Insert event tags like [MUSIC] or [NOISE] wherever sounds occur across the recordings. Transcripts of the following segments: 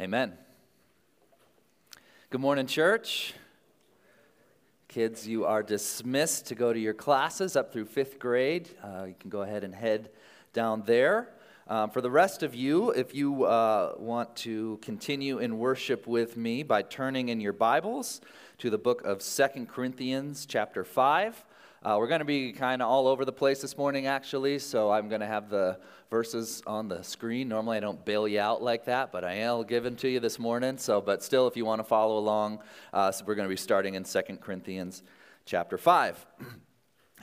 Amen. Good morning, church. Kids, you are dismissed to go to your classes up through fifth grade. Uh, you can go ahead and head down there. Um, for the rest of you, if you uh, want to continue in worship with me by turning in your Bibles to the book of Second Corinthians, chapter 5. Uh, we're going to be kind of all over the place this morning, actually, so I'm going to have the verses on the screen. Normally, I don't bail you out like that, but I am giving to you this morning. So, but still, if you want to follow along, uh, so we're going to be starting in 2 Corinthians chapter 5. [CLEARS THROAT]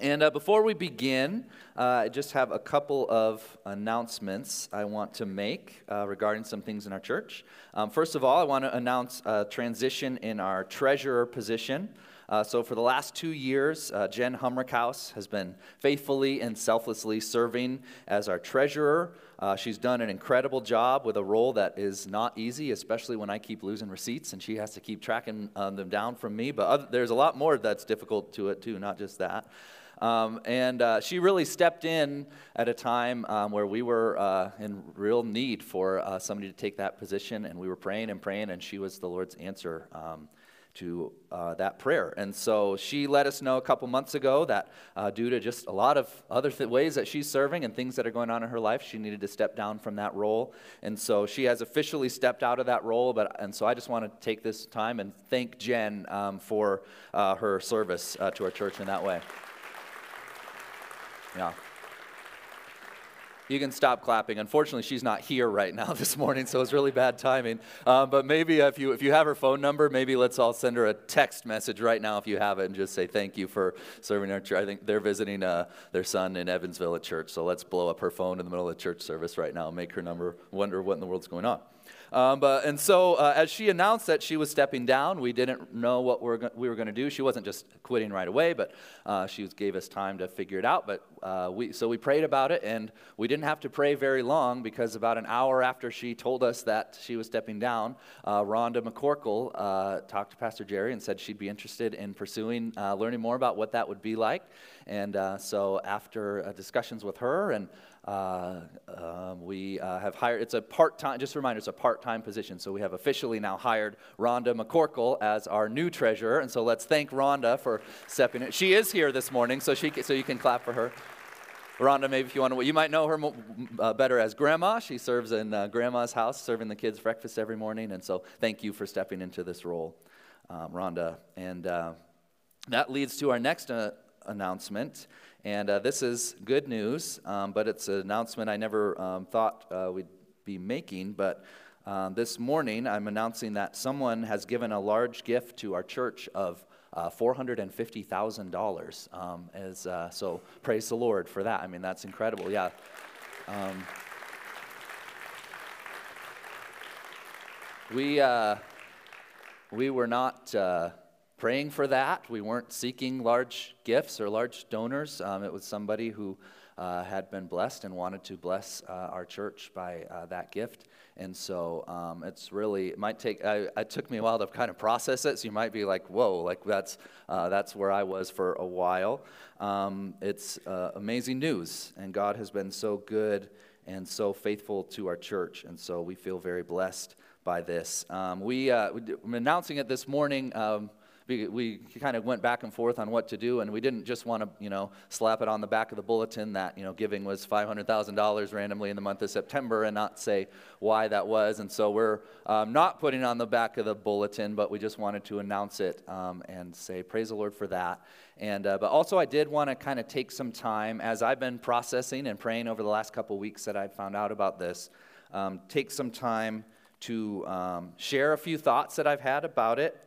And uh, before we begin, uh, I just have a couple of announcements I want to make uh, regarding some things in our church. Um, first of all, I want to announce a transition in our treasurer position. Uh, so, for the last two years, uh, Jen Humrickhouse has been faithfully and selflessly serving as our treasurer. Uh, she's done an incredible job with a role that is not easy, especially when I keep losing receipts and she has to keep tracking uh, them down from me. But other, there's a lot more that's difficult to it, too, not just that. Um, and uh, she really stepped in at a time um, where we were uh, in real need for uh, somebody to take that position, and we were praying and praying, and she was the Lord's answer. Um, to uh, that prayer. And so she let us know a couple months ago that uh, due to just a lot of other th- ways that she's serving and things that are going on in her life, she needed to step down from that role. And so she has officially stepped out of that role. But, and so I just want to take this time and thank Jen um, for uh, her service uh, to our church in that way. Yeah. You can stop clapping. Unfortunately, she's not here right now [LAUGHS] this morning, so it's really bad timing. Um, but maybe if you, if you have her phone number, maybe let's all send her a text message right now if you have it and just say thank you for serving our church. I think they're visiting uh, their son in Evansville at church, so let's blow up her phone in the middle of church service right now and make her number wonder what in the world's going on. Um, but, and so, uh, as she announced that she was stepping down, we didn't know what we're go- we were going to do. She wasn't just quitting right away, but uh, she was, gave us time to figure it out. But uh, we, so we prayed about it, and we didn't have to pray very long because about an hour after she told us that she was stepping down, uh, Rhonda McCorkle uh, talked to Pastor Jerry and said she'd be interested in pursuing, uh, learning more about what that would be like. And so, after discussions with her and uh, um, we uh, have hired, it's a part time, just a reminder, it's a part time position. So we have officially now hired Rhonda McCorkle as our new treasurer. And so let's thank Rhonda for stepping in. She is here this morning, so, she, so you can clap for her. Rhonda, maybe if you want to, you might know her uh, better as Grandma. She serves in uh, Grandma's house, serving the kids breakfast every morning. And so thank you for stepping into this role, um, Rhonda. And uh, that leads to our next announcement. And uh, this is good news, um, but it's an announcement I never um, thought uh, we'd be making. But um, this morning, I'm announcing that someone has given a large gift to our church of uh, $450,000. Um, as, uh, so praise the Lord for that. I mean, that's incredible. Yeah. Um, we, uh, we were not uh, praying for that. We weren't seeking large gifts or large donors. Um, it was somebody who uh, had been blessed and wanted to bless uh, our church by uh, that gift. And so um, it's really, it might take, I, it took me a while to kind of process it. So you might be like, whoa, like that's, uh, that's where I was for a while. Um, it's uh, amazing news. And God has been so good and so faithful to our church. And so we feel very blessed by this. Um, we, uh, I'm announcing it this morning. Um, we, kind of went back and forth on what to do, and we didn't just want to, you know, slap it on the back of the bulletin that, you know, giving was $500,000 randomly in the month of September and not say why that was. And so we're um, not putting on the back of the bulletin, but we just wanted to announce it um, and say, praise the Lord for that. And, uh, but also, I did want to kind of take some time as I've been processing and praying over the last couple weeks that I found out about this, um, take some time to um, share a few thoughts that I've had about it.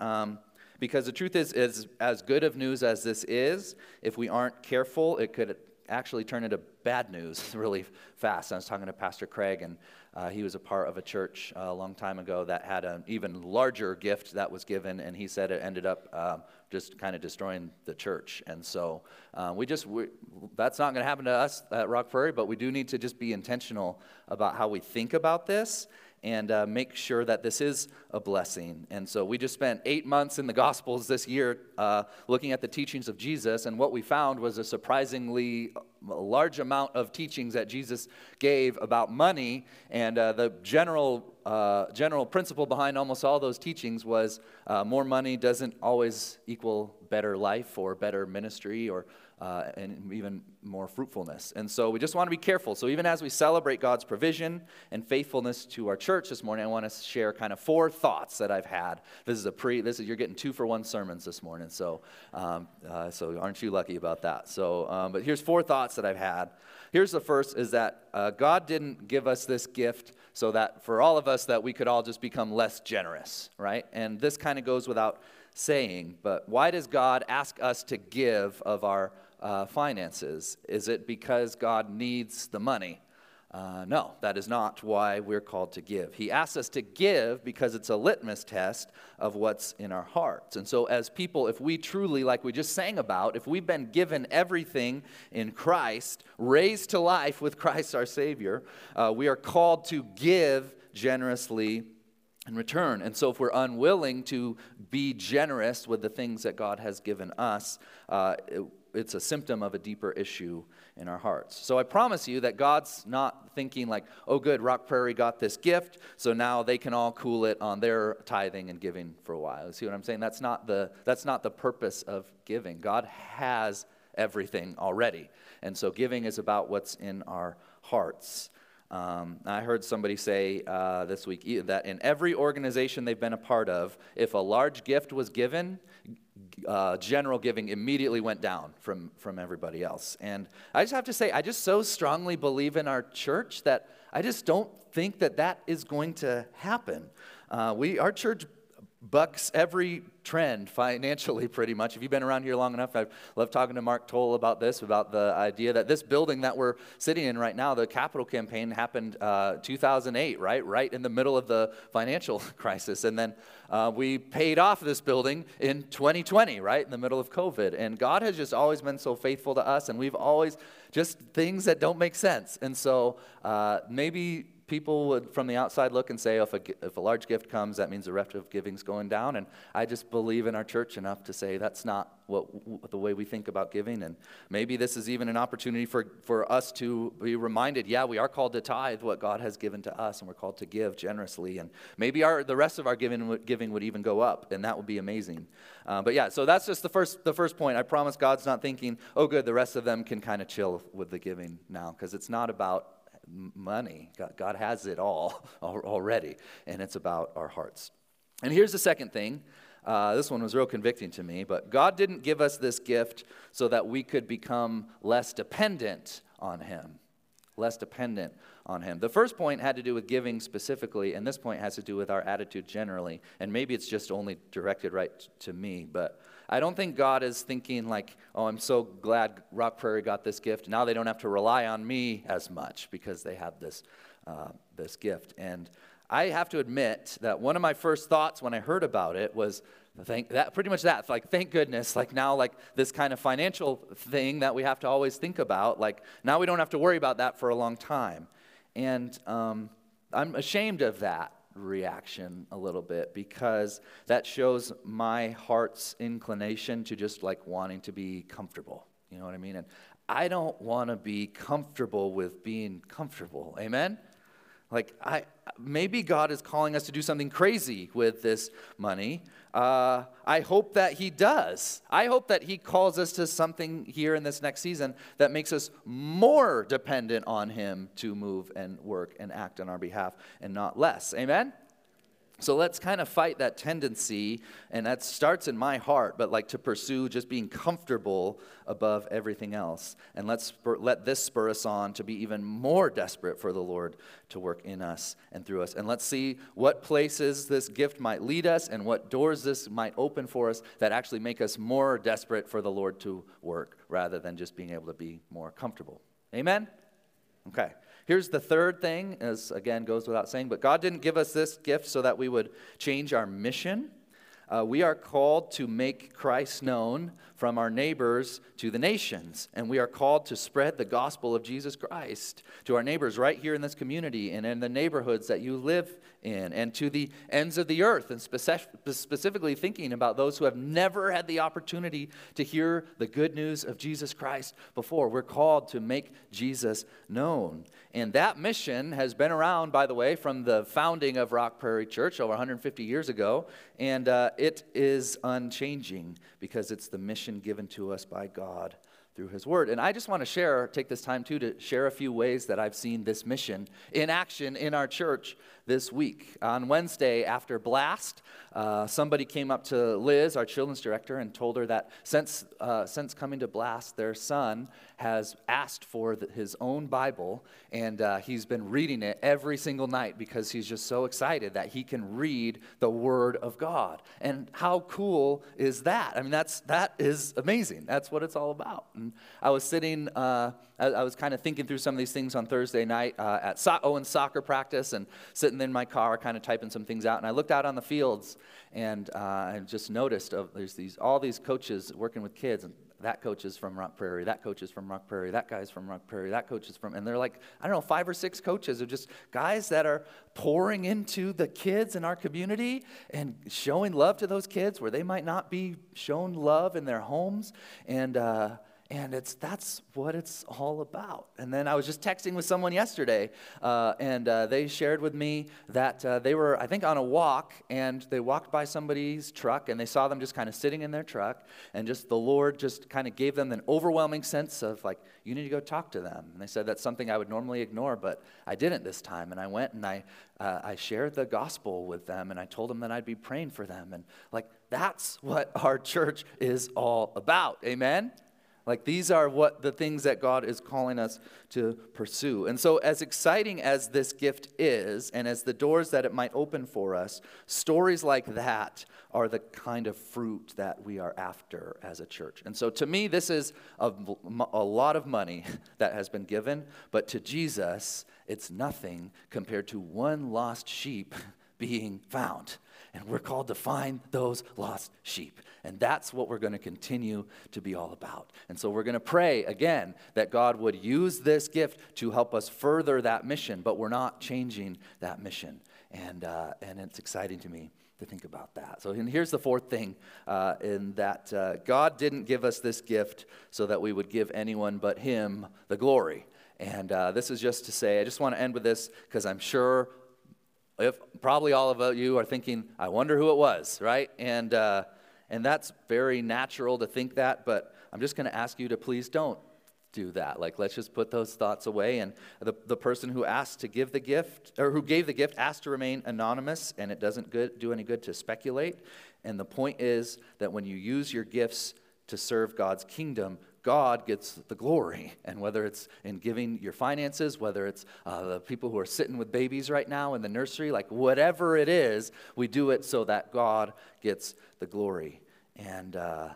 Because the truth is, as good of news as this is, if we aren't careful, it could actually turn into bad news [LAUGHS] really fast. I was talking to Pastor Craig, and uh, he was a part of a church uh, a long time ago that had an even larger gift that was given, and he said it ended up um, just kind of destroying the church. And so uh, we just, we, that's not going to happen to us at Rock Prairie, but we do need to just be intentional about how we think about this and uh, make sure that this is a blessing. And so we just spent eight months in the Gospels this year uh, looking at the teachings of Jesus, and what we found was a surprisingly large amount of teachings that Jesus gave about money. And uh, the general, uh, general principle behind almost all those teachings was uh, more money doesn't always equal better life or better ministry or uh, and even more fruitfulness. And so we just want to be careful. So even as we celebrate God's provision and faithfulness to our church this morning, I want to share kind of four thoughts that I've had. This is a pre. This is you're getting two for one sermons this morning. So um, uh, so aren't you lucky about that? So um, but here's four thoughts that I've had. Here's the first: is that uh, God didn't give us this gift so that for all of us that we could all just become less generous, right? And this kind of goes without saying. But why does God ask us to give of our uh, finances? Is it because God needs the money? Uh, no, that is not why we're called to give. He asks us to give because it's a litmus test of what's in our hearts. And so, as people, if we truly, like we just sang about, if we've been given everything in Christ, raised to life with Christ our Savior, uh, we are called to give generously in return. And so, if we're unwilling to be generous with the things that God has given us, uh, it's a symptom of a deeper issue in our hearts. So I promise you that God's not thinking like, oh, good, Rock Prairie got this gift, so now they can all cool it on their tithing and giving for a while. You see what I'm saying? That's not the, that's not the purpose of giving. God has everything already. And so giving is about what's in our hearts. Um, I heard somebody say uh, this week that in every organization they've been a part of, if a large gift was given, uh, general giving immediately went down from, from everybody else. And I just have to say, I just so strongly believe in our church that I just don't think that that is going to happen. Uh, we, our church bucks every trend financially [LAUGHS] pretty much. If you've been around here long enough i love talking to mark toll about this about the idea that this building that we're sitting in right now the capital campaign happened uh, 2008 right? Right in the middle of the financial [LAUGHS] crisis. And then uh, we paid off this building in 2020 right? In the middle of covid. And god has just always been so faithful to us and we've always just things that don't make sense. And so uh, maybe people would, from the outside, look and say, oh, if, a, if a large gift comes, that means the rest of giving's going down. And I just believe in our church enough to say that's not what, the way we think about giving. And maybe this is even an opportunity for, for us to be reminded, yeah, we are called to tithe what God has given to us, and we're called to give generously. And maybe our, the rest of our giving, giving would even go up, and that would be amazing. Uh, but yeah, so that's just the first, the first point. I promise God's not thinking, oh, good, the rest of them can kind of chill with the giving now, because it's not about money. God, God has it all [LAUGHS] already, and it's about our hearts. And here's the second thing. Uh, this one was real convicting to me, but God didn't give us this gift so that we could become less dependent on Him. Less dependent on Him. The first point had to do with giving specifically, and this point has to do with our attitude generally. And maybe it's just only directed right to me, but I don't think God is thinking like, oh, I'm so glad Rock Prairie got this gift. Now they don't have to rely on me as much because they have this, uh, this gift. And I have to admit that one of my first thoughts when I heard about it was, thank that pretty much that like thank goodness like now like this kind of financial thing that we have to always think about like now we don't have to worry about that for a long time and um, i'm ashamed of that reaction a little bit because that shows my heart's inclination to just like wanting to be comfortable. You know what I mean? And I don't want to be comfortable with being comfortable. Amen? Like, I, maybe God is calling us to do something crazy with this money. Uh, I hope that He does. I hope that He calls us to something here in this next season that makes us more dependent on Him to move and work and act on our behalf and not less. Amen? So let's kind of fight that tendency, and that starts in my heart, but like to pursue just being comfortable above everything else. And let's spur, let this spur us on to be even more desperate for the Lord to work in us and through us. And let's see what places this gift might lead us and what doors this might open for us that actually make us more desperate for the Lord to work rather than just being able to be more comfortable. Amen? Okay. Here's the third thing, as again goes without saying, but God didn't give us this gift so that we would change our mission. Uh, we are called to make Christ known from our neighbors to the nations. And we are called to spread the gospel of Jesus Christ to our neighbors right here in this community and in the neighborhoods that you live in, and to the ends of the earth, and specifically thinking about those who have never had the opportunity to hear the good news of Jesus Christ before. We're called to make Jesus known. And that mission has been around, by the way, from the founding of Rock Prairie Church over 150 years ago. And uh, it is unchanging because it's the mission given to us by God through His Word. And I just want to share, take this time too, to share a few ways that I've seen this mission in action in our church this week. On Wednesday, after Blast, uh, somebody came up to Liz, our children's director, and told her that since, uh, since coming to Blast, their son has asked for the, his own Bible, and uh, he's been reading it every single night because he's just so excited that he can read the Word of God. And how cool is that? I mean, that's, that is amazing. That's what it's all about. And I was sitting, uh, I, I, was kind of thinking through some of these things on Thursday night uh, at so- Owen's soccer practice and sitting in my car, kind of typing some things out. And I looked out on the fields and uh, I just noticed of, there's these, all these coaches working with kids. And that coach is from Rock Prairie, that coach is from Rock Prairie, that guy's from Rock Prairie, that coach is from, and they're like, I don't know, five or six coaches of just guys that are pouring into the kids in our community and showing love to those kids where they might not be shown love in their homes. And, uh, and it's that's what it's all about. And then i was just texting with someone yesterday uh, and uh, they shared with me that uh, they were i think on a walk and they walked by somebody's truck and they saw them just kind of sitting in their truck and just the lord just kind of gave them an overwhelming sense of like you need to go talk to them. And they said that's something i would normally ignore but i didn't this time and i went and i uh, i shared the gospel with them and i told them that i'd be praying for them and like that's what our church is all about. Amen like these are what the things that God is calling us to pursue. And so, as exciting as this gift is, and as the doors that it might open for us, stories like that are the kind of fruit that we are after as a church. And so, to me, this is a, a lot of money [LAUGHS] that has been given, but to Jesus, it's nothing compared to one lost sheep [LAUGHS] being found. And we're called to find those lost sheep. And that's what we're going to continue to be all about. And so we're going to pray again that God would use this gift to help us further that mission, but we're not changing that mission. And, uh, and it's exciting to me to think about that. So, and here's the fourth thing uh, in that uh, God didn't give us this gift so that we would give anyone but Him the glory. And uh, this is just to say, I just want to end with this because I'm sure if probably all of you are thinking, I wonder who it was, right? And, uh, and that's very natural to think that, but I'm just going to ask you to please don't do that. Like, let's just put those thoughts away. And the, the person who asked to give the gift, or who gave the gift, asked to remain anonymous, and it doesn't good, do any good to speculate. And the point is that when you use your gifts to serve God's kingdom, God gets the glory. [LAUGHS] And whether it's in giving your finances, whether it's uh, the people who are sitting with babies right now in the nursery, like whatever it is, we do it so that God gets the glory. And, uh,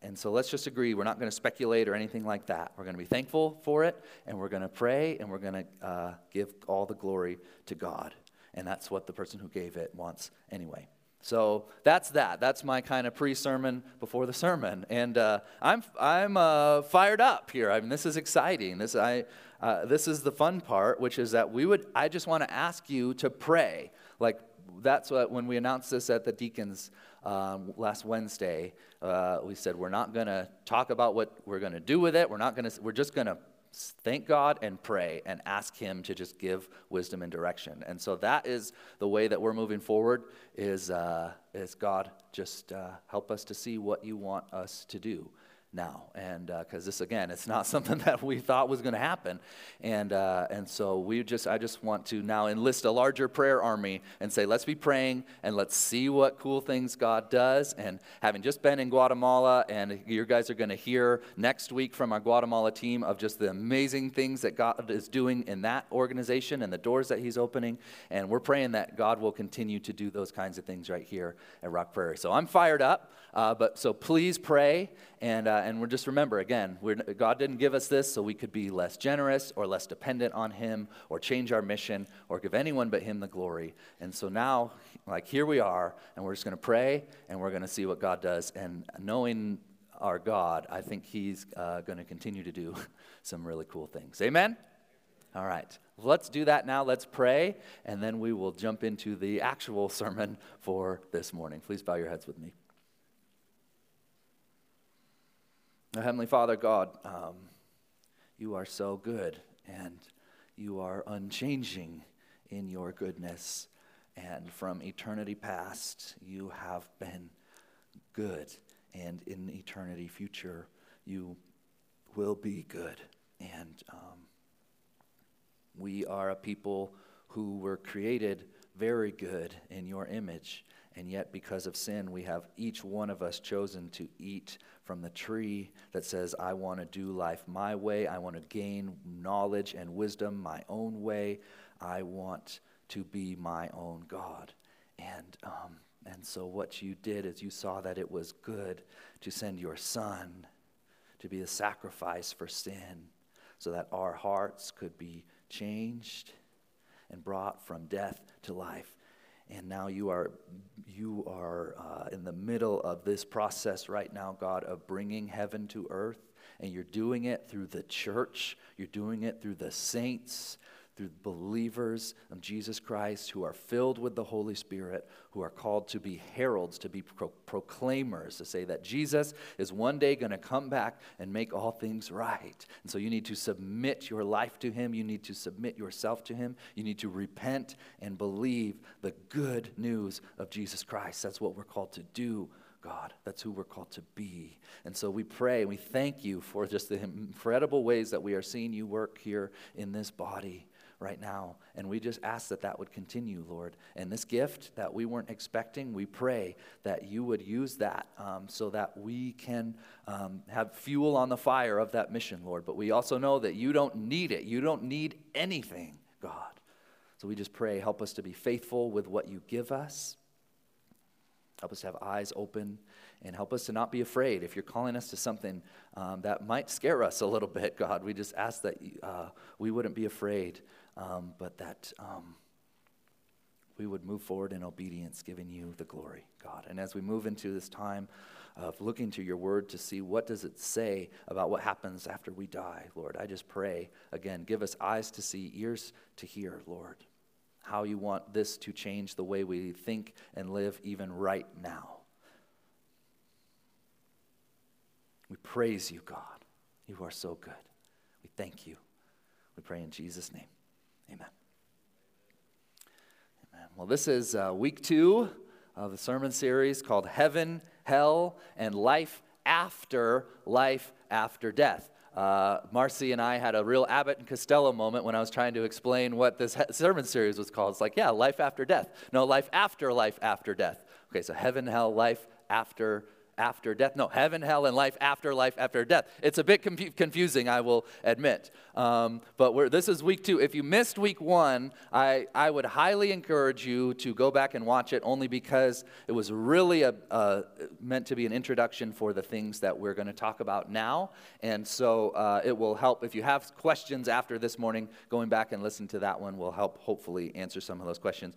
and so let's just agree we're not going to speculate or anything like that. We're going to be thankful for it, and we're going to pray, and we're going to uh, give all the glory to God. And that's what the person who gave it wants anyway. So that's that. That's my kind of pre-sermon before the sermon, and uh, I'm I'm uh, fired up here. I mean, this is exciting. This I uh, this is the fun part, which is that we would. I just want to ask you to pray. Like that's what when we announced this at the deacons um, last Wednesday. Uh, we said we're not going to talk about what we're going to do with it. We're not going to. We're just going to thank God and pray and ask Him to just give wisdom and direction. And so that is the way that we're moving forward. Is uh, is God just uh, help us to see what you want us to do now. And because uh, this again it's not [LAUGHS] something that we thought was going to happen. And uh, and so we just i just want to now enlist a larger prayer army and say let's be praying and let's see what cool things god does. And having just been in guatemala and you guys are going to hear next week from our guatemala team of just the amazing things that god is doing in that organization and the doors that he's opening. And we're praying that god will continue to do those kinds of things right here at rock prairie. So i'm fired up uh, but so please pray and, uh, and we're just remember again, God didn't give us this so we could be less generous or less dependent on Him or change our mission or give anyone but Him the glory. And so now, like, here we are, and we're just going to pray and we're going to see what God does. And knowing our God, I think He's uh, going to continue to do [LAUGHS] some really cool things. Amen? All right. Let's do that now. Let's pray, and then we will jump into the actual [LAUGHS] sermon for this morning. Please bow your heads with me. Our Heavenly Father, God, um, you are so good, and you are unchanging in your goodness. And from eternity past, you have been good. And in eternity future, you will be good. And um, we are a people who were created very good in your image. And yet, because of sin, we have each one of us chosen to eat from the tree that says, I want to do life my way. I want to gain knowledge and wisdom my own way. I want to be my own God. And, um, and so, what you did is you saw that it was good to send your son to be a sacrifice for sin so that our hearts could be changed and brought from death to life. And now you are, you are uh, in the middle of this process right now, God, of bringing heaven to earth. And you're doing it through the church, you're doing it through the saints, through believers of Jesus Christ who are filled with the Holy Spirit, who are called to be heralds, to be pro- proclaimers, to say that Jesus is one day going to come back and make all things right. And so you need to submit your life to Him. You need to submit yourself to Him. You need to repent and believe the good news of Jesus Christ. That's what we're called to do. God. That's who we're called to be. And so we pray and we thank you for just the incredible ways that we are seeing you work here in this body right now. And we just ask that that would continue, Lord. And this gift that we weren't expecting, we pray that you would use that um, so that we can um, have fuel on the fire of that mission, Lord. But we also know that you don't need it, you don't need anything, God. So we just pray, help us to be faithful with what you give us. Help us to have eyes open and help us to not be afraid. If you're calling us to something um, that might scare us a little bit, God, we just ask that uh, we wouldn't be afraid um, but that um, we would move forward in obedience, giving you the glory, God. And as we move into this time of looking to your word to see what does it say about what happens after we die, Lord, I just pray, again, give us eyes to see, ears to hear, Lord, how you want this to change the way we think and live even right now. We praise you, God. You are so good. We thank you. We pray in Jesus' name. Amen. Amen. Well, this is uh, week two of the sermon series called Heaven, Hell, and Life After Life After Death. Uh, Marcy and I had a real Abbott and Costello moment when I was trying to explain what this he- sermon series was called. It's like, yeah, life after death. No, life after life after death. Okay, so heaven, hell, life after after death. No, heaven, hell, and life after life after death. It's a bit confu- confusing, I will admit. Um, but this is week two. If you missed week one, I, I would highly encourage you to go back and watch it only because it was really a, a meant to be an introduction for the things that we're going to talk about now. And so uh, it will help. If you have questions after this morning, going back and listen to that one will help hopefully answer some of those questions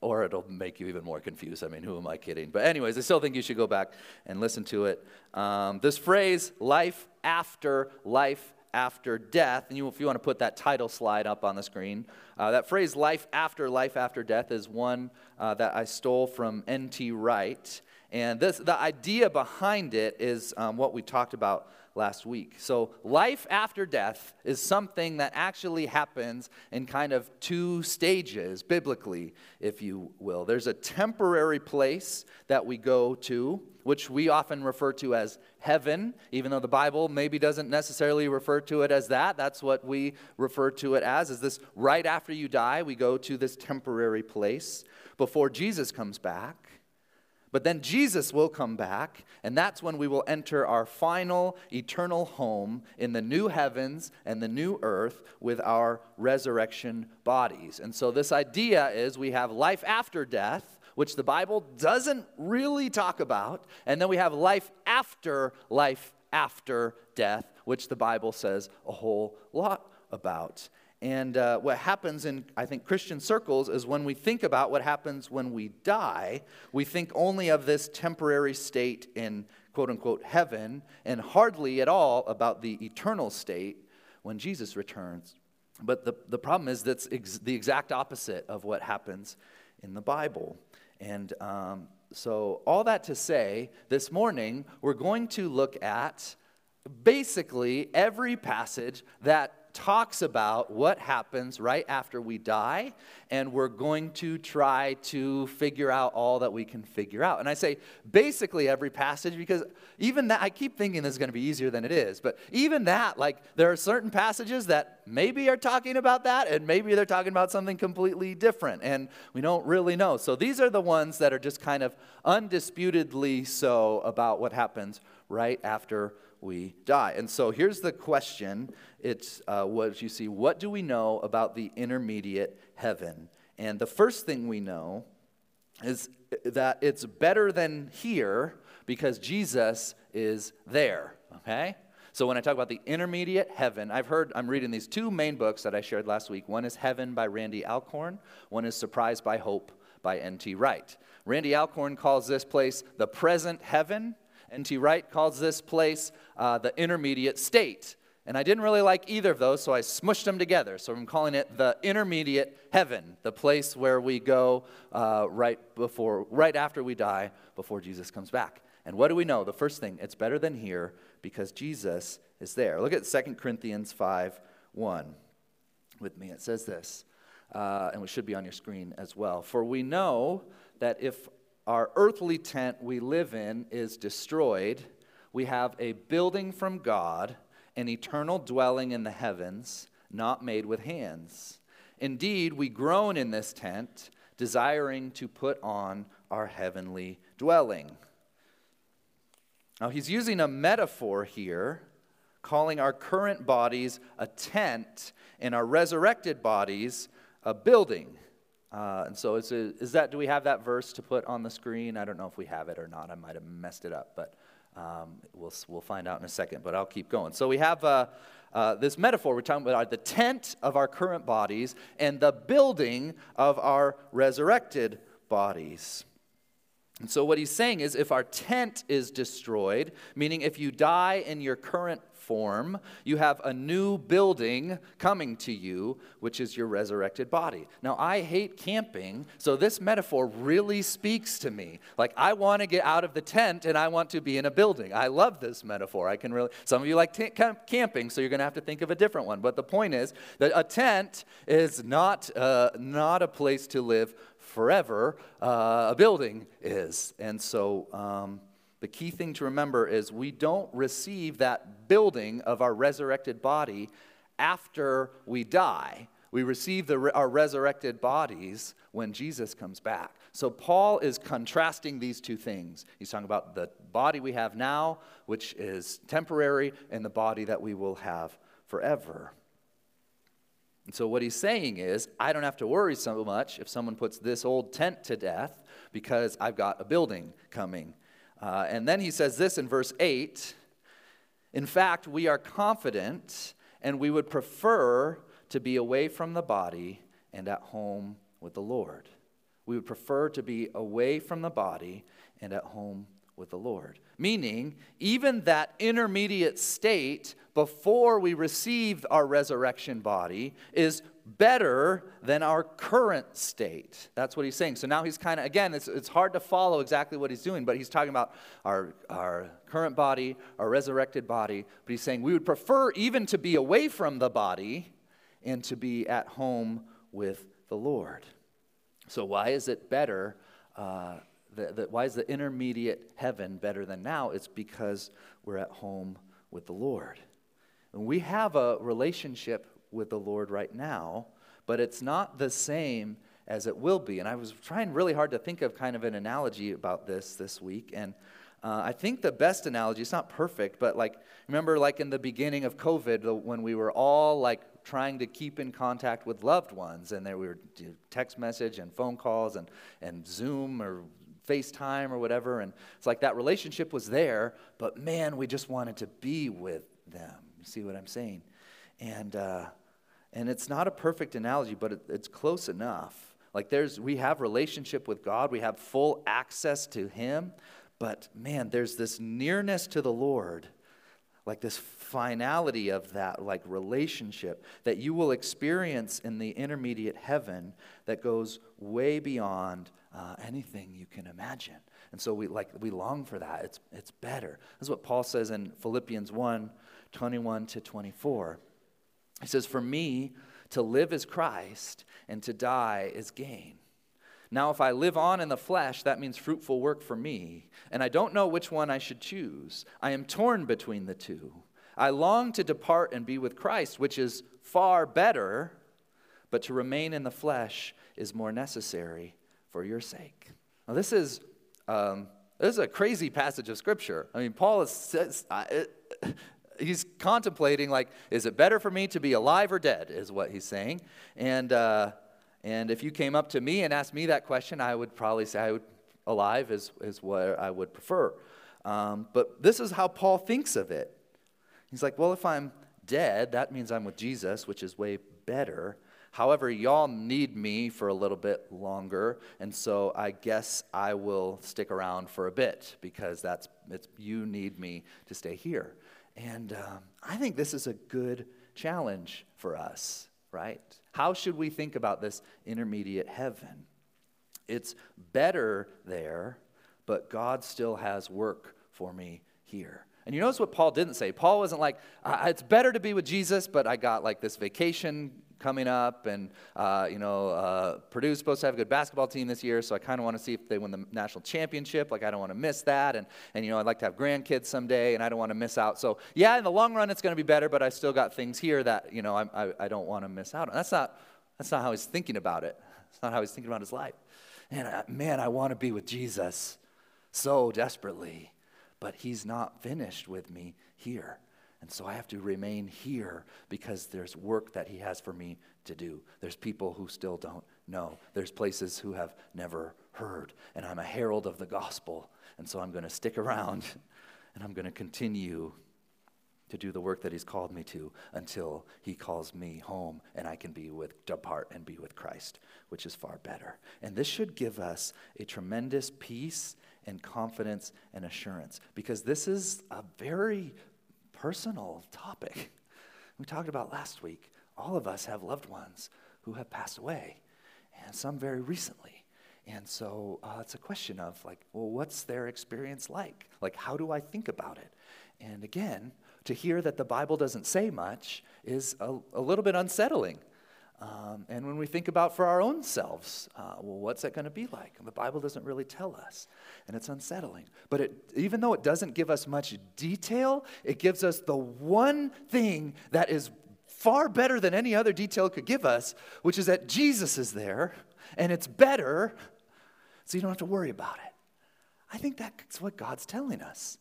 or it'll make you even more confused. I mean, who am I kidding? But, anyways, I still think you should go back and listen to it. Um, this phrase, life after life after death, and you, if you want to put that title slide up on the screen, uh, that phrase, life after life after death, is one uh, that I stole from N.T. Wright. And this, the idea behind it is um, what we talked about last week. So, life after death is something that actually happens in kind of two stages, biblically, if you will. There's a temporary place that we go to, which we often refer to as heaven, even though the Bible maybe doesn't necessarily refer to it as that. That's what we refer to it as, is this right after you die, we go to this temporary place before Jesus comes back. But then Jesus will come back, and that's when we will enter our final eternal home in the new heavens and the new earth with our resurrection bodies. And so, this idea is we have life after death, which the Bible doesn't really talk about, and then we have life after life after death, which the Bible says a whole lot about. And uh, what happens in, I think, Christian circles is when we think about what happens when we die, we think only of this temporary state in quote unquote heaven and hardly at all about the eternal state when Jesus returns. But the, the problem is that's ex- the exact opposite of what happens in the Bible. And um, so, all that to say, this morning we're going to look at basically every passage that talks about what happens right after we die, and we're going to try to figure out all that we can figure out. And I say basically every passage because even that, I keep thinking this is going to be easier than it is, but even that, like, there are certain passages that maybe are talking about that, and maybe they're talking about something completely different, and we don't really know. So these are the ones that are just kind of undisputedly so about what happens right after we die. And so here's the question it's uh, what you see what do we know about the intermediate heaven? And the first thing we know is that it's better than here because Jesus is there, okay? So when I talk about the intermediate heaven, I've heard, I'm reading these two main books that I shared last week. One is Heaven by Randy Alcorn, one is Surprised by Hope by N.T. Wright. Randy Alcorn calls this place the present heaven, N.T. Wright calls this place uh, the intermediate state. And I didn't really like either of those, so I smushed them together. So I'm calling it the intermediate heaven, the place where we go uh, right before, right after we die, before Jesus comes back. And what do we know? The first thing, it's better than here because Jesus is there. Look at 2 Corinthians 5 1 with me. It says this, uh, and it should be on your screen as well. For we know that if our earthly tent we live in is destroyed, we have a building from God, an eternal dwelling in the heavens, not made with hands. Indeed, we groan in this tent, desiring to put on our heavenly dwelling. Now, he's using a metaphor here, calling our current bodies a tent and our resurrected bodies a building. Uh, and so, is, that, do we have that verse to put on the screen? I don't know if we have it or not. I might have messed it up, but um, we'll, we'll find out in a second. But I'll keep going. So, we have uh, uh, this metaphor. We're talking about the tent of our current bodies and the building of our resurrected bodies. And so, what he's saying is if our tent is destroyed, meaning if you die in your current form, you have a new building coming to you, which is your resurrected body. Now, I hate camping, so this metaphor really speaks to me. Like, I want to get out of the tent and I want to be in a building. I love this metaphor. I can really, some of you like t- camping, so you're going to have to think of a different one. But the point is that a tent is not, uh, not a place to live forever, uh, a building is. And so, um, the key thing to remember is we don't receive that building of our resurrected body after we die. We receive the, our resurrected bodies when Jesus comes back. So, Paul is contrasting these two things. He's talking about the body we have now, which is temporary, and the body that we will have forever. And so, what he's saying is, I don't have to worry so much if someone puts this old tent to death because I've got a building coming uh, and then he says this in verse 8 In fact, we are confident and we would prefer to be away from the body and at home with the Lord. We would prefer to be away from the body and at home with the Lord. Meaning, even that intermediate state before we receive our resurrection body is better than our current state. That's what he's saying. So now he's kind of, again, it's, it's hard to follow exactly what he's doing, but he's talking about our, our current body, our resurrected body. But he's saying we would prefer even to be away from the body and to be at home with the Lord. So, why is it better? Uh, the, the, why is the intermediate heaven better than now? It's because we're at home with the Lord. And we have a relationship with the Lord right now, but it's not the same as it will be. And I was trying really hard to think of kind of an analogy about this this week. And uh, I think the best analogy, it's not perfect, but like, remember, like in the beginning of COVID, when we were all like trying to keep in contact with loved ones, and there we were text message and phone calls and, and Zoom or FaceTime or whatever. And it's like that relationship was there, but man, we just wanted to be with them. See what I'm saying? And, uh, And it's not a perfect analogy, but it, it's close enough. Like there's we have relationship with God, we have full access to him, but man, there's this nearness to the Lord. Like this finality of that like relationship that you will experience in the intermediate heaven that goes way beyond uh, anything you can imagine. And so we like we long for that. It's it's better. That's what Paul says in Philippians 1, 21 to 24. He says, For me, to live is Christ, and to die is gain. Now, if I live on in the flesh, that means fruitful work for me, and I don't know which one I should choose. I am torn between the two. I long to depart and be with Christ, which is far better, but to remain in the flesh is more necessary for your sake. Now, this is, um, this is a crazy passage of Scripture. I mean, Paul is, says, he's contemplating like is it better for me to be alive or dead is what he's saying. And uh, and if you came up to me and asked me that question i would probably say I would, alive is, is what i would prefer. Um, but this is how paul thinks of it. He's like well if i'm dead that means i'm with jesus which is way better. However y'all need me for a little bit longer and so i guess i will stick around for a bit because that's it's you need me to stay here and um, I think this is a good challenge for us, right? How should we think about this intermediate heaven? It's better there, but God still has work for me here. And you notice what Paul didn't say. Paul wasn't like, it's better to be with Jesus, but I got like this vacation coming up, and uh, you know, uh, Purdue's supposed to have a good basketball team this year, so I kind of want to see if they win the national championship. Like, I don't want to miss that, and and you know, I'd like to have grandkids someday, and I don't want to miss out. So yeah, in the long run, it's going to be better, but I still got things here that you know I I, I don't want to miss out on. That's not that's not how he's thinking about it. That's not how he's thinking about his life. And I, man, I want to be with Jesus so desperately, but he's not finished with me here. And so I have to remain here because there's work that He has for me to do. There's people who still don't know. There's places who have never heard. And I'm a herald of the gospel. And so I'm going to stick around [LAUGHS] and I'm going to continue to do the work that He's called me to until He calls me home and I can be with, depart and be with Christ, which is far better. And this should give us a tremendous peace and confidence and assurance because this is a very personal topic. [LAUGHS] We talked about last week. All of us have loved ones who have passed away, and some very recently. And so uh, it's a question of, like, well, what's their experience like? Like, how do I think about it? And again, to hear that the Bible doesn't say much is a, a little bit unsettling. Um, and when we think about for our own selves, uh, well, what's that going to be like? the Bible doesn't really tell us, and it's unsettling. But it, even though it doesn't give us much detail, it gives us the one thing that is far better than any other detail could give us, which is that Jesus is there, and it's better, so you don't have to worry about it. I think that's what God's telling us.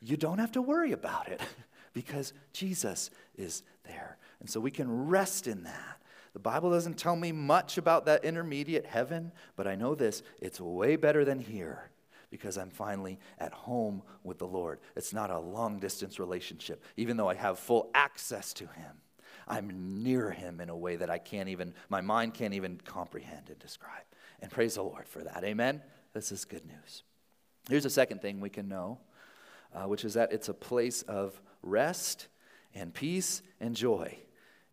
You don't have to worry about it [LAUGHS] because Jesus is there. And so we can rest in that. The Bible doesn't tell me much about that intermediate heaven, but I know this it's way better than here because I'm finally at home with the Lord. It's not a long distance relationship, even though I have full access to Him. I'm near Him in a way that I can't even, my mind can't even comprehend and describe. And praise the Lord for that. Amen? This is good news. Here's a second thing we can know, uh, which is that it's a place of rest and peace and joy.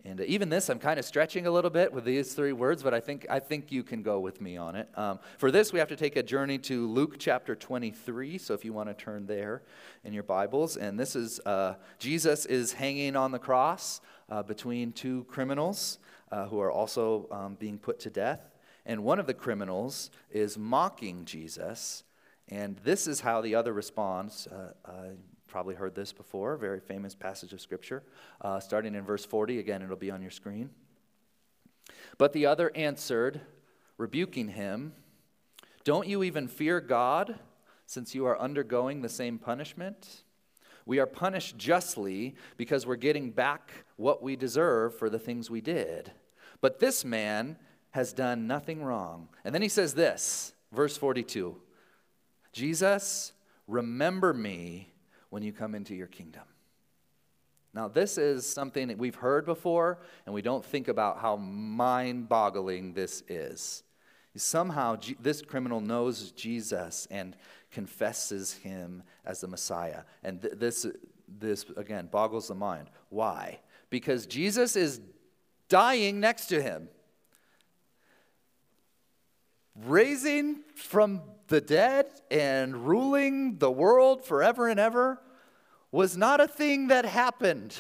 And uh, even this, I'm kind of stretching a little bit with these three words, but I think, I think you can go with me on it. Um, for this, we have to take a journey to Luke chapter 23. So if you want to turn there in your Bibles. And this is uh, Jesus is hanging on the cross uh, between two criminals uh, who are also um, being put to death. And one of the criminals is mocking Jesus. And this is how the other responds. Probably heard this before, very famous passage of Scripture. Uh, starting in verse 40, again, it'll be on your screen. But the other answered, rebuking him, Don't you even fear God, since you are undergoing the same punishment? We are punished justly because we're getting back what we deserve for the things we did. But this man has done nothing wrong. And then he says this, verse 42 Jesus, remember me when you come into your kingdom. Now, this is something that we've heard before, and we don't think about how mind boggling this is. Somehow, this criminal knows Jesus and confesses him as the Messiah. And th- this, this, again, boggles the mind. Why? Because Jesus is dying next to him, raising from the dead and ruling the world forever and ever was not a thing that happened.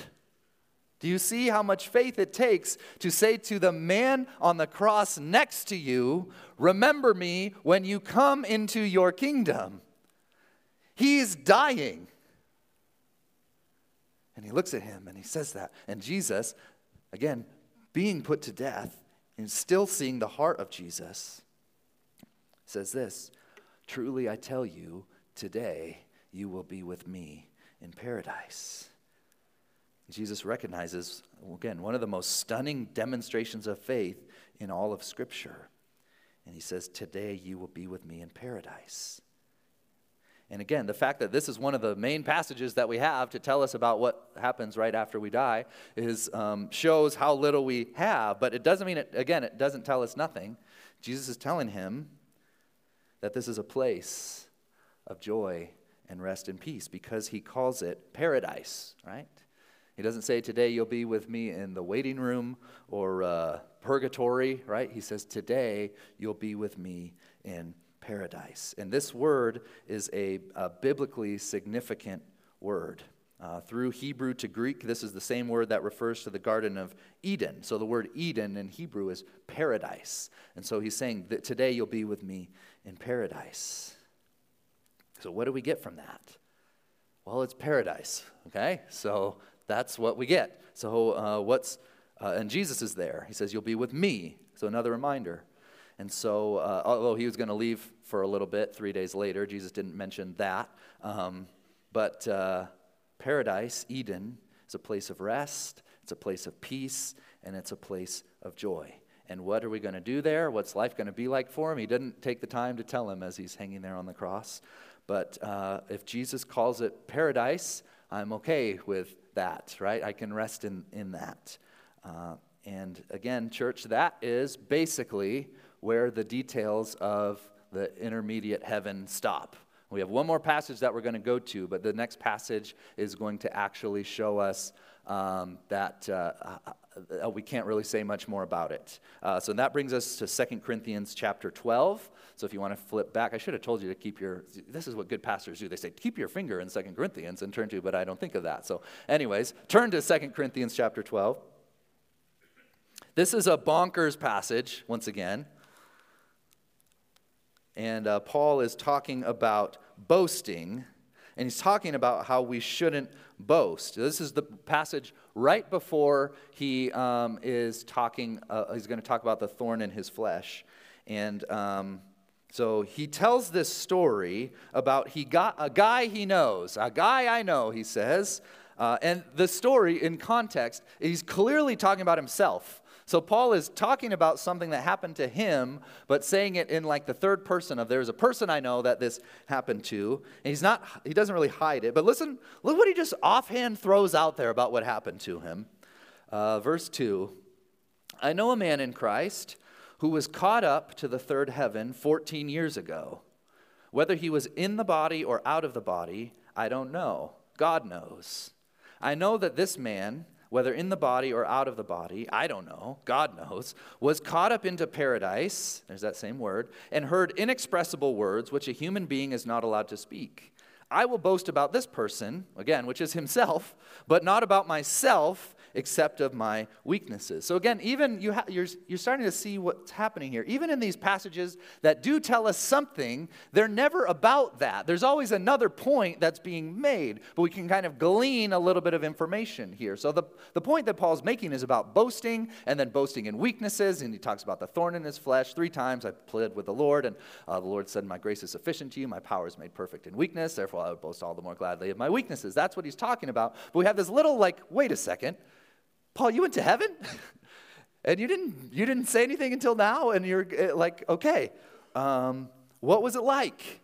Do you see how much faith it takes to say to the man on the cross next to you, Remember me when you come into your kingdom? He's dying. And he looks at him and he says that. And Jesus, again, being put to death and still seeing the heart of Jesus, says this Truly I tell you, today you will be with me in paradise. Jesus recognizes, again, one of the most stunning demonstrations of faith in all of Scripture. And he says, Today you will be with me in paradise. And again, the fact that this is one of the main passages that we have to tell us about what happens right after we die is um, shows how little we have. But it doesn't mean it. Again, it doesn't tell us nothing. Jesus is telling him that this is a place of joy and rest and peace because he calls it paradise, right? He doesn't say, Today you'll be with me in the waiting room or uh, purgatory, right? He says, Today you'll be with me in paradise. And this word is a, a biblically significant word. Uh, through Hebrew to Greek, this is the same word that refers to the Garden of Eden. So the word Eden in Hebrew is paradise. And so he's saying that today you'll be with me in paradise. So, what do we get from that? Well, it's paradise, okay? So, that's what we get. So, uh, what's, uh, and Jesus is there. He says, You'll be with me. So, another reminder. And so, uh, although he was going to leave for a little bit, three days later, Jesus didn't mention that. Um, but uh, paradise, Eden, is a place of rest, it's a place of peace, and it's a place of joy. And what are we going to do there? What's life going to be like for him? He didn't take the time to tell him as he's hanging there on the cross. But uh, if Jesus calls it paradise, I'm okay with that, right? I can rest in, in that. Uh, and again, church, that is basically where the details of the intermediate heaven stop. We have one more passage that we're going to go to, but the next passage is going to actually show us um, that uh, we can't really say much more about it. Uh, so that brings us to 2 Corinthians chapter 12. So if you want to flip back, I should have told you to keep your, this is what good pastors do. They say, keep your finger in 2 Corinthians and turn to, but I don't think of that. So, anyways, turn to 2 Corinthians chapter 12. This is a bonkers passage, once again. And uh, Paul is talking about boasting, and he's talking about how we shouldn't boast. This is the passage right before he um, is talking, uh, he's going to talk about the thorn in his flesh. And um, so he tells this story about he got a guy he knows, a guy I know, he says. Uh, and the story in context, he's clearly talking about himself. So Paul is talking about something that happened to him, but saying it in like the third person of there's a person I know that this happened to. And he's not, he doesn't really hide it. But listen, look what he just offhand throws out there about what happened to him. Uh, verse 2 I know a man in Christ who was caught up to the third heaven 14 years ago. Whether he was in the body or out of the body, I don't know. God knows. I know that this man, whether in the body or out of the body, I don't know, God knows, was caught up into paradise, there's that same word, and heard inexpressible words which a human being is not allowed to speak. I will boast about this person, again, which is himself, but not about myself except of my weaknesses. So again, even you ha- you're, you're starting to see what's happening here. Even in these passages that do tell us something, they're never about that. There's always another point that's being made, but we can kind of glean a little bit of information here. So the, the point that Paul's making is about boasting and then boasting in weaknesses, and he talks about the thorn in his flesh. Three times I pled with the Lord, and uh, the Lord said, My grace is sufficient to you, my power is made perfect in weakness, therefore I would boast all the more gladly of my weaknesses. That's what he's talking about. But we have this little like, wait a second. Paul, you went to heaven? [LAUGHS] and you didn't, you didn't say anything until now? And you're eh, like, okay, um, what was it like?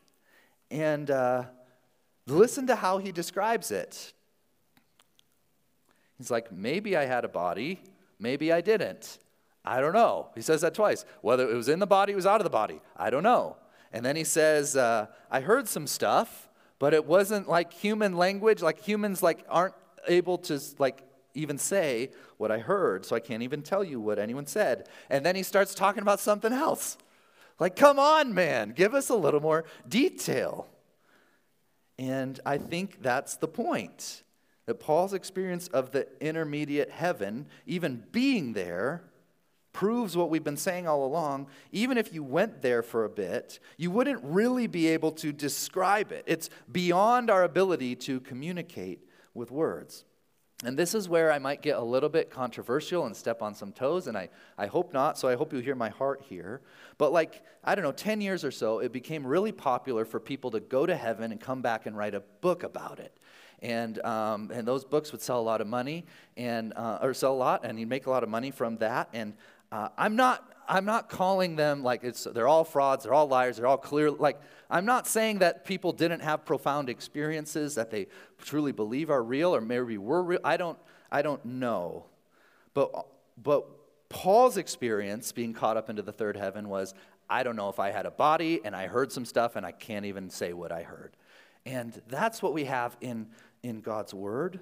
And uh, listen to how he describes it. He's like, maybe I had a body, maybe I didn't. I don't know. He says that twice. Whether it was in the body, it was out of the body. I don't know. And then he says, uh, I heard some stuff, but it wasn't like human language. Like humans like aren't able to like even say what I heard, so I can't even tell you what anyone said. And then he starts talking about something else. Like, come on, man, give us a little more detail. And I think that's the point that Paul's experience of the intermediate heaven, even being there, proves what we've been saying all along. Even if you went there for a bit, you wouldn't really be able to describe it. It's beyond our ability to communicate with words. And this is where I might get a little bit controversial and step on some toes, and I, I hope not, so I hope you hear my heart here. But, like, I don't know, 10 years or so, it became really popular for people to go to heaven and come back and write a book about it. And, um, and those books would sell a lot of money, and, uh, or sell a lot, and you'd make a lot of money from that. And uh, I'm not I'm not calling them like it's they're all frauds, they're all liars, they're all clear like I'm not saying that people didn't have profound experiences that they truly believe are real or maybe were real. I don't I don't know. But but Paul's experience being caught up into the third heaven was I don't know if I had a body and I heard some stuff and I can't even say what I heard. And that's what we have in in God's word.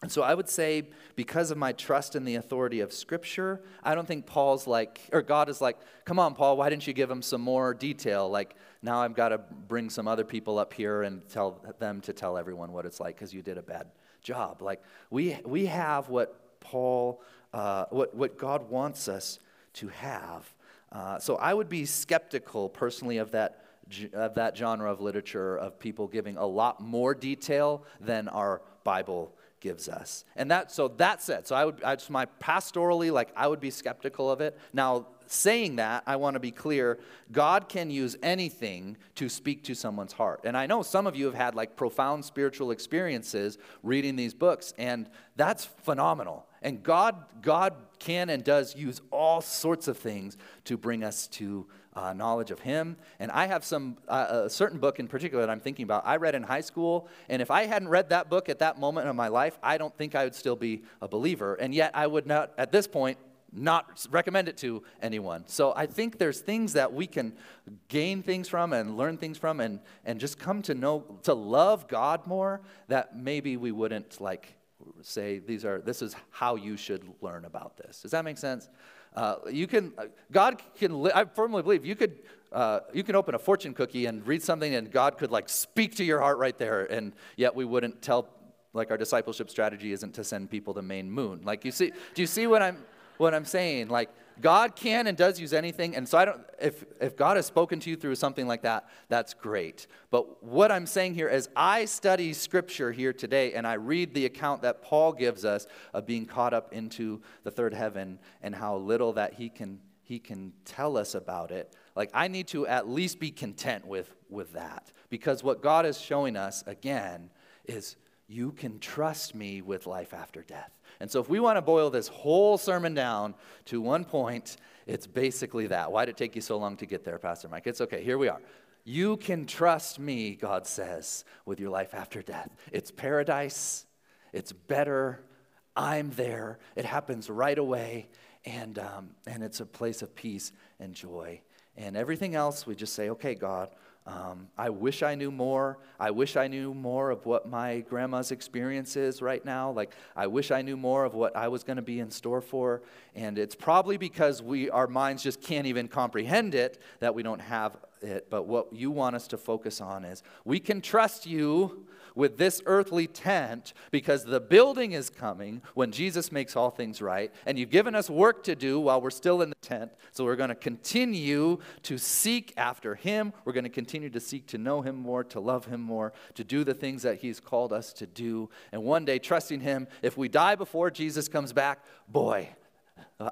And so I would say, because of my trust in the authority of Scripture, I don't think Paul's like, or God is like, come on, Paul, why didn't you give him some more detail? Like, now I've got to bring some other people up here and tell them to tell everyone what it's like because you did a bad job. Like, we, we have what Paul, uh, what, what God wants us to have. Uh, so I would be skeptical personally of that, of that genre of literature of people giving a lot more detail than our Bible gives us. And that so that said, so I would I just my pastorally like I would be skeptical of it. Now saying that, I want to be clear, God can use anything to speak to someone's heart. And I know some of you have had like profound spiritual experiences reading these books and that's phenomenal. And God God can and does use all sorts of things to bring us to uh, knowledge of Him. And I have some, uh, a certain book in particular that I'm thinking about. I read in high school, and if I hadn't read that book at that moment of my life, I don't think I would still be a believer. And yet, I would not, at this point, not recommend it to anyone. So I think there's things that we can gain things from and learn things from and, and just come to know, to love God more that maybe we wouldn't like say these are, this is how you should learn about this. Does that make sense? Uh, you can, uh, God can, I firmly believe you could, uh, you can open a fortune cookie and read something and God could like speak to your heart right there. And yet we wouldn't tell, like our discipleship strategy isn't to send people to main moon. Like you see, do you see what I'm, what I'm saying? Like God can and does use anything. And so I don't, if, if God has spoken to you through something like that, that's great. But what I'm saying here is I study scripture here today and I read the account that Paul gives us of being caught up into the third heaven and how little that he can, he can tell us about it. Like I need to at least be content with, with that because what God is showing us again is you can trust me with life after death. And so, if we want to boil this whole sermon down to one point, it's basically that. Why did it take you so long to get there, Pastor Mike? It's okay. Here we are. You can trust me, God says, with your life after death. It's paradise, it's better. I'm there. It happens right away. And, um, and it's a place of peace and joy. And everything else, we just say, okay, God, um, I wish I knew more. I wish I knew more of what my grandma's experience is right now. Like, I wish I knew more of what I was going to be in store for. And it's probably because we, our minds just can't even comprehend it that we don't have it. But what you want us to focus on is we can trust you with this earthly tent because the building is coming when Jesus makes all things right. And you've given us work to do while we're still in the tent. So we're going to continue to seek after Him. We're going to continue to seek to know Him more, to love Him more, to do the things that He's called us to do. And one day, trusting Him, if we die before Jesus comes back, boy, uh,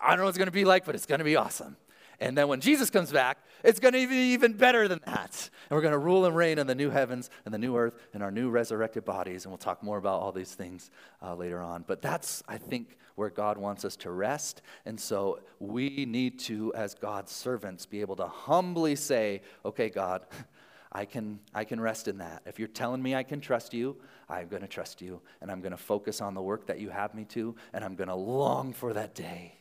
I don't know what it's going to be like, but it's going to be awesome. And then when Jesus comes back, it's going to be even better than that. And we're going to rule and reign in the new heavens and the new earth and our new resurrected bodies. And we'll talk more about all these things uh, later on. But that's, I think, where God wants us to rest. And so we need to, as God's servants, be able to humbly say, okay, God, I can, I can rest in that. If you're telling me I can trust you, I'm going to trust you, and I'm going to focus on the work that you have me to, and I'm going to long for that day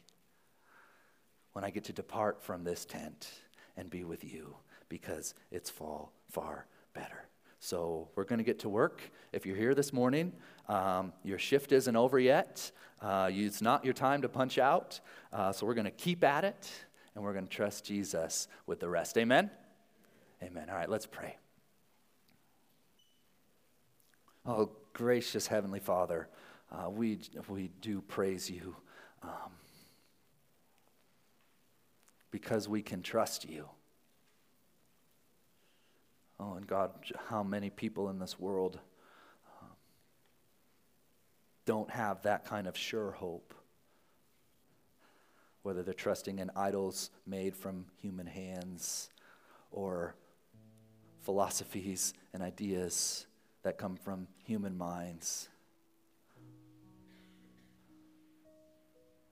when I get to depart from this tent and be with you because it's fall far better. So we're going to get to work. If you're here this morning, um, your shift isn't over yet. Uh, it's not your time to punch out. Uh, so we're going to keep at it and we're going to trust Jesus with the rest. Amen? Amen. All right, let's pray. Oh, gracious Heavenly Father, uh, we, we do praise you um, because we can trust you. Oh, and God, how many people in this world uh, don't have that kind of sure hope? Whether they're trusting in idols made from human hands or philosophies and ideas that come from human minds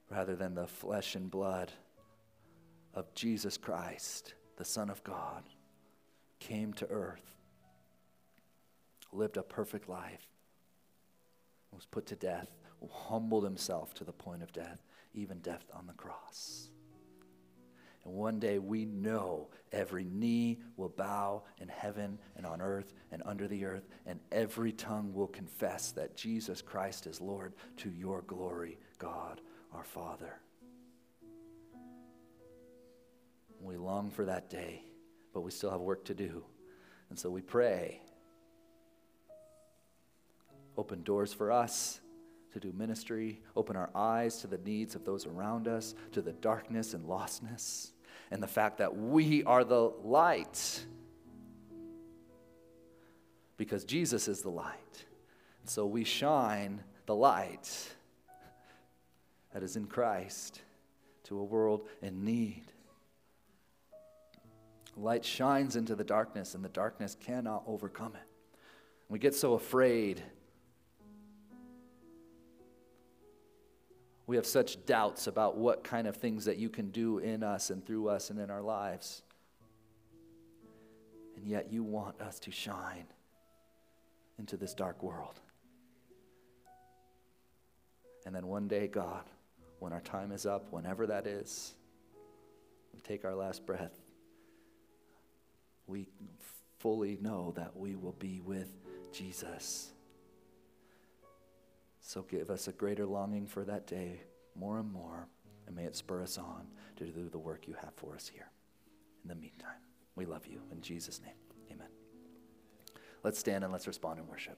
rather than the flesh and blood of Jesus Christ, the Son of God, came to earth, lived a perfect life, was put to death, humbled himself to the point of death, even death on the cross. And one day we know every knee will bow in heaven and on earth and under the earth, and every tongue will confess that Jesus Christ is Lord to your glory, God our Father. We long for that day, but we still have work to do. And so we pray. Open doors for us to do ministry, open our eyes to the needs of those around us, to the darkness and lostness, and the fact that we are the light because Jesus is the light. So we shine the light that is in Christ to a world in need. Light shines into the darkness, and the darkness cannot overcome it. We get so afraid We have such doubts about what kind of things that you can do in us and through us and in our lives. And yet you want us to shine into this dark world. And then one day, God, when our time is up, whenever that is, we take our last breath, we fully know that we will be with Jesus. So give us a greater longing for that day, more and more, and may it spur us on to do the work you have for us here. In the meantime, we love you. In Jesus' name, amen. Let's stand and let's respond in worship.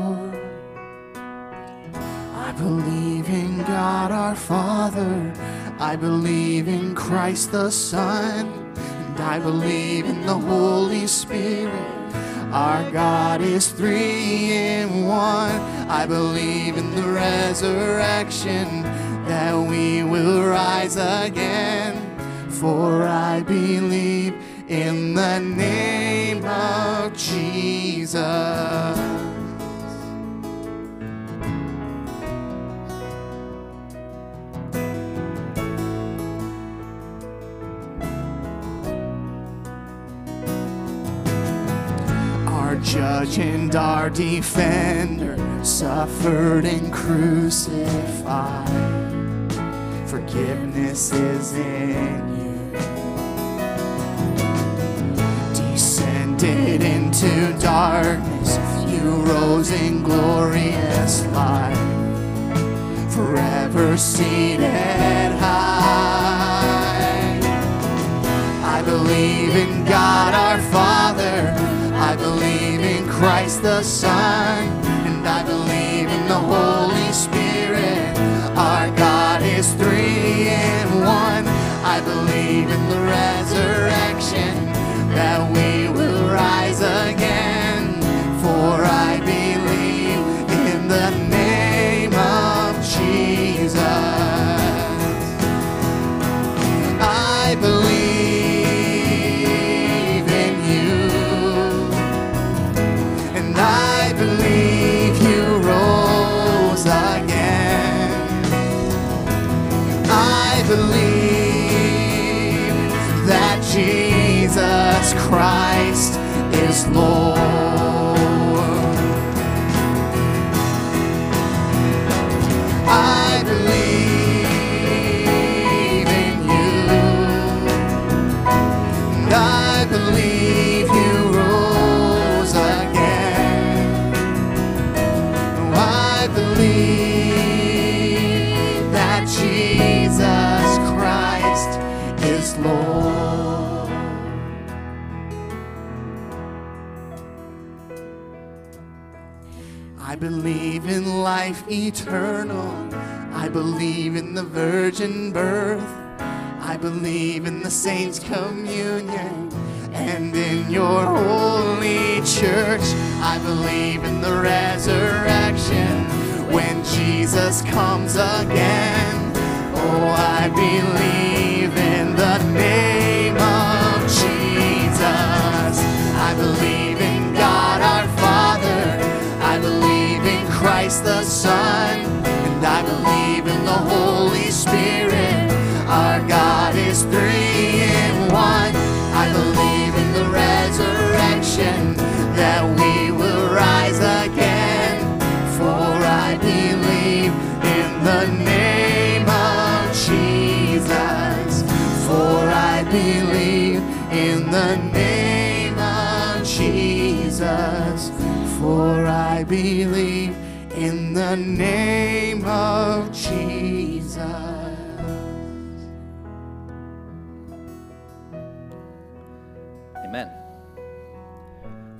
I believe in Christ the Son. And I believe in the Holy Spirit. Our God is three in one. I believe in the resurrection that we will rise again. For I believe in the name of Jesus. Our defender suffered and crucified. Forgiveness is in you. Descended into darkness, you rose in glorious light. Forever seated high. I believe in God our Father Christ the Son, and I believe in the Holy Spirit. Our God is three in one. I believe in the resurrection that we Christ is Lord. I believe in life eternal. I believe in the virgin birth. I believe in the saints' communion and in your holy church. I believe in the resurrection when Jesus comes again. Oh, I believe Christ the Son. And I believe in the Holy Spirit. Our God is three in one. I believe in the resurrection that we will rise again. For I believe in the name of Jesus. For I believe in the name of Jesus. For I believe the name of Jesus. Amen.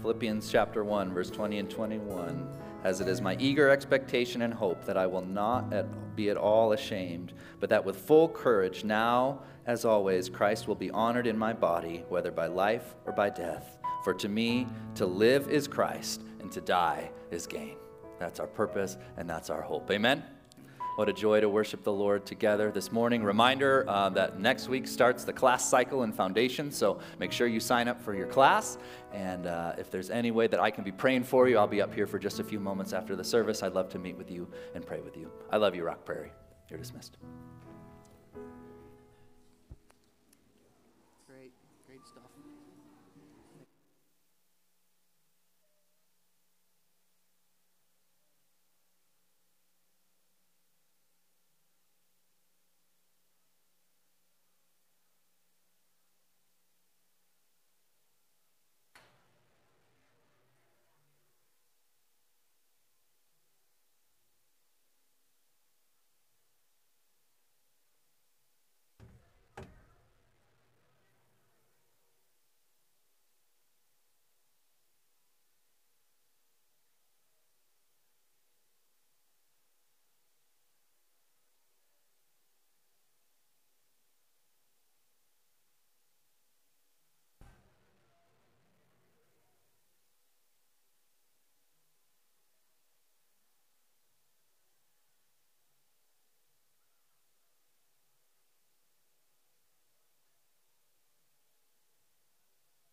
Philippians chapter 1, verse 20 and 21. As it is my eager expectation and hope that I will not at, be at all ashamed, but that with full courage, now as always, Christ will be honored in my body, whether by life or by death. For to me, to live is Christ, and to die is gain. That's our purpose, and that's our hope. Amen. What a joy to worship the Lord together this morning. Reminder uh, that next week starts the class cycle in Foundation, so make sure you sign up for your class. And uh, if there's any way that I can be praying for you, I'll be up here for just a few moments after the service. I'd love to meet with you and pray with you. I love you, Rock Prairie. You're dismissed.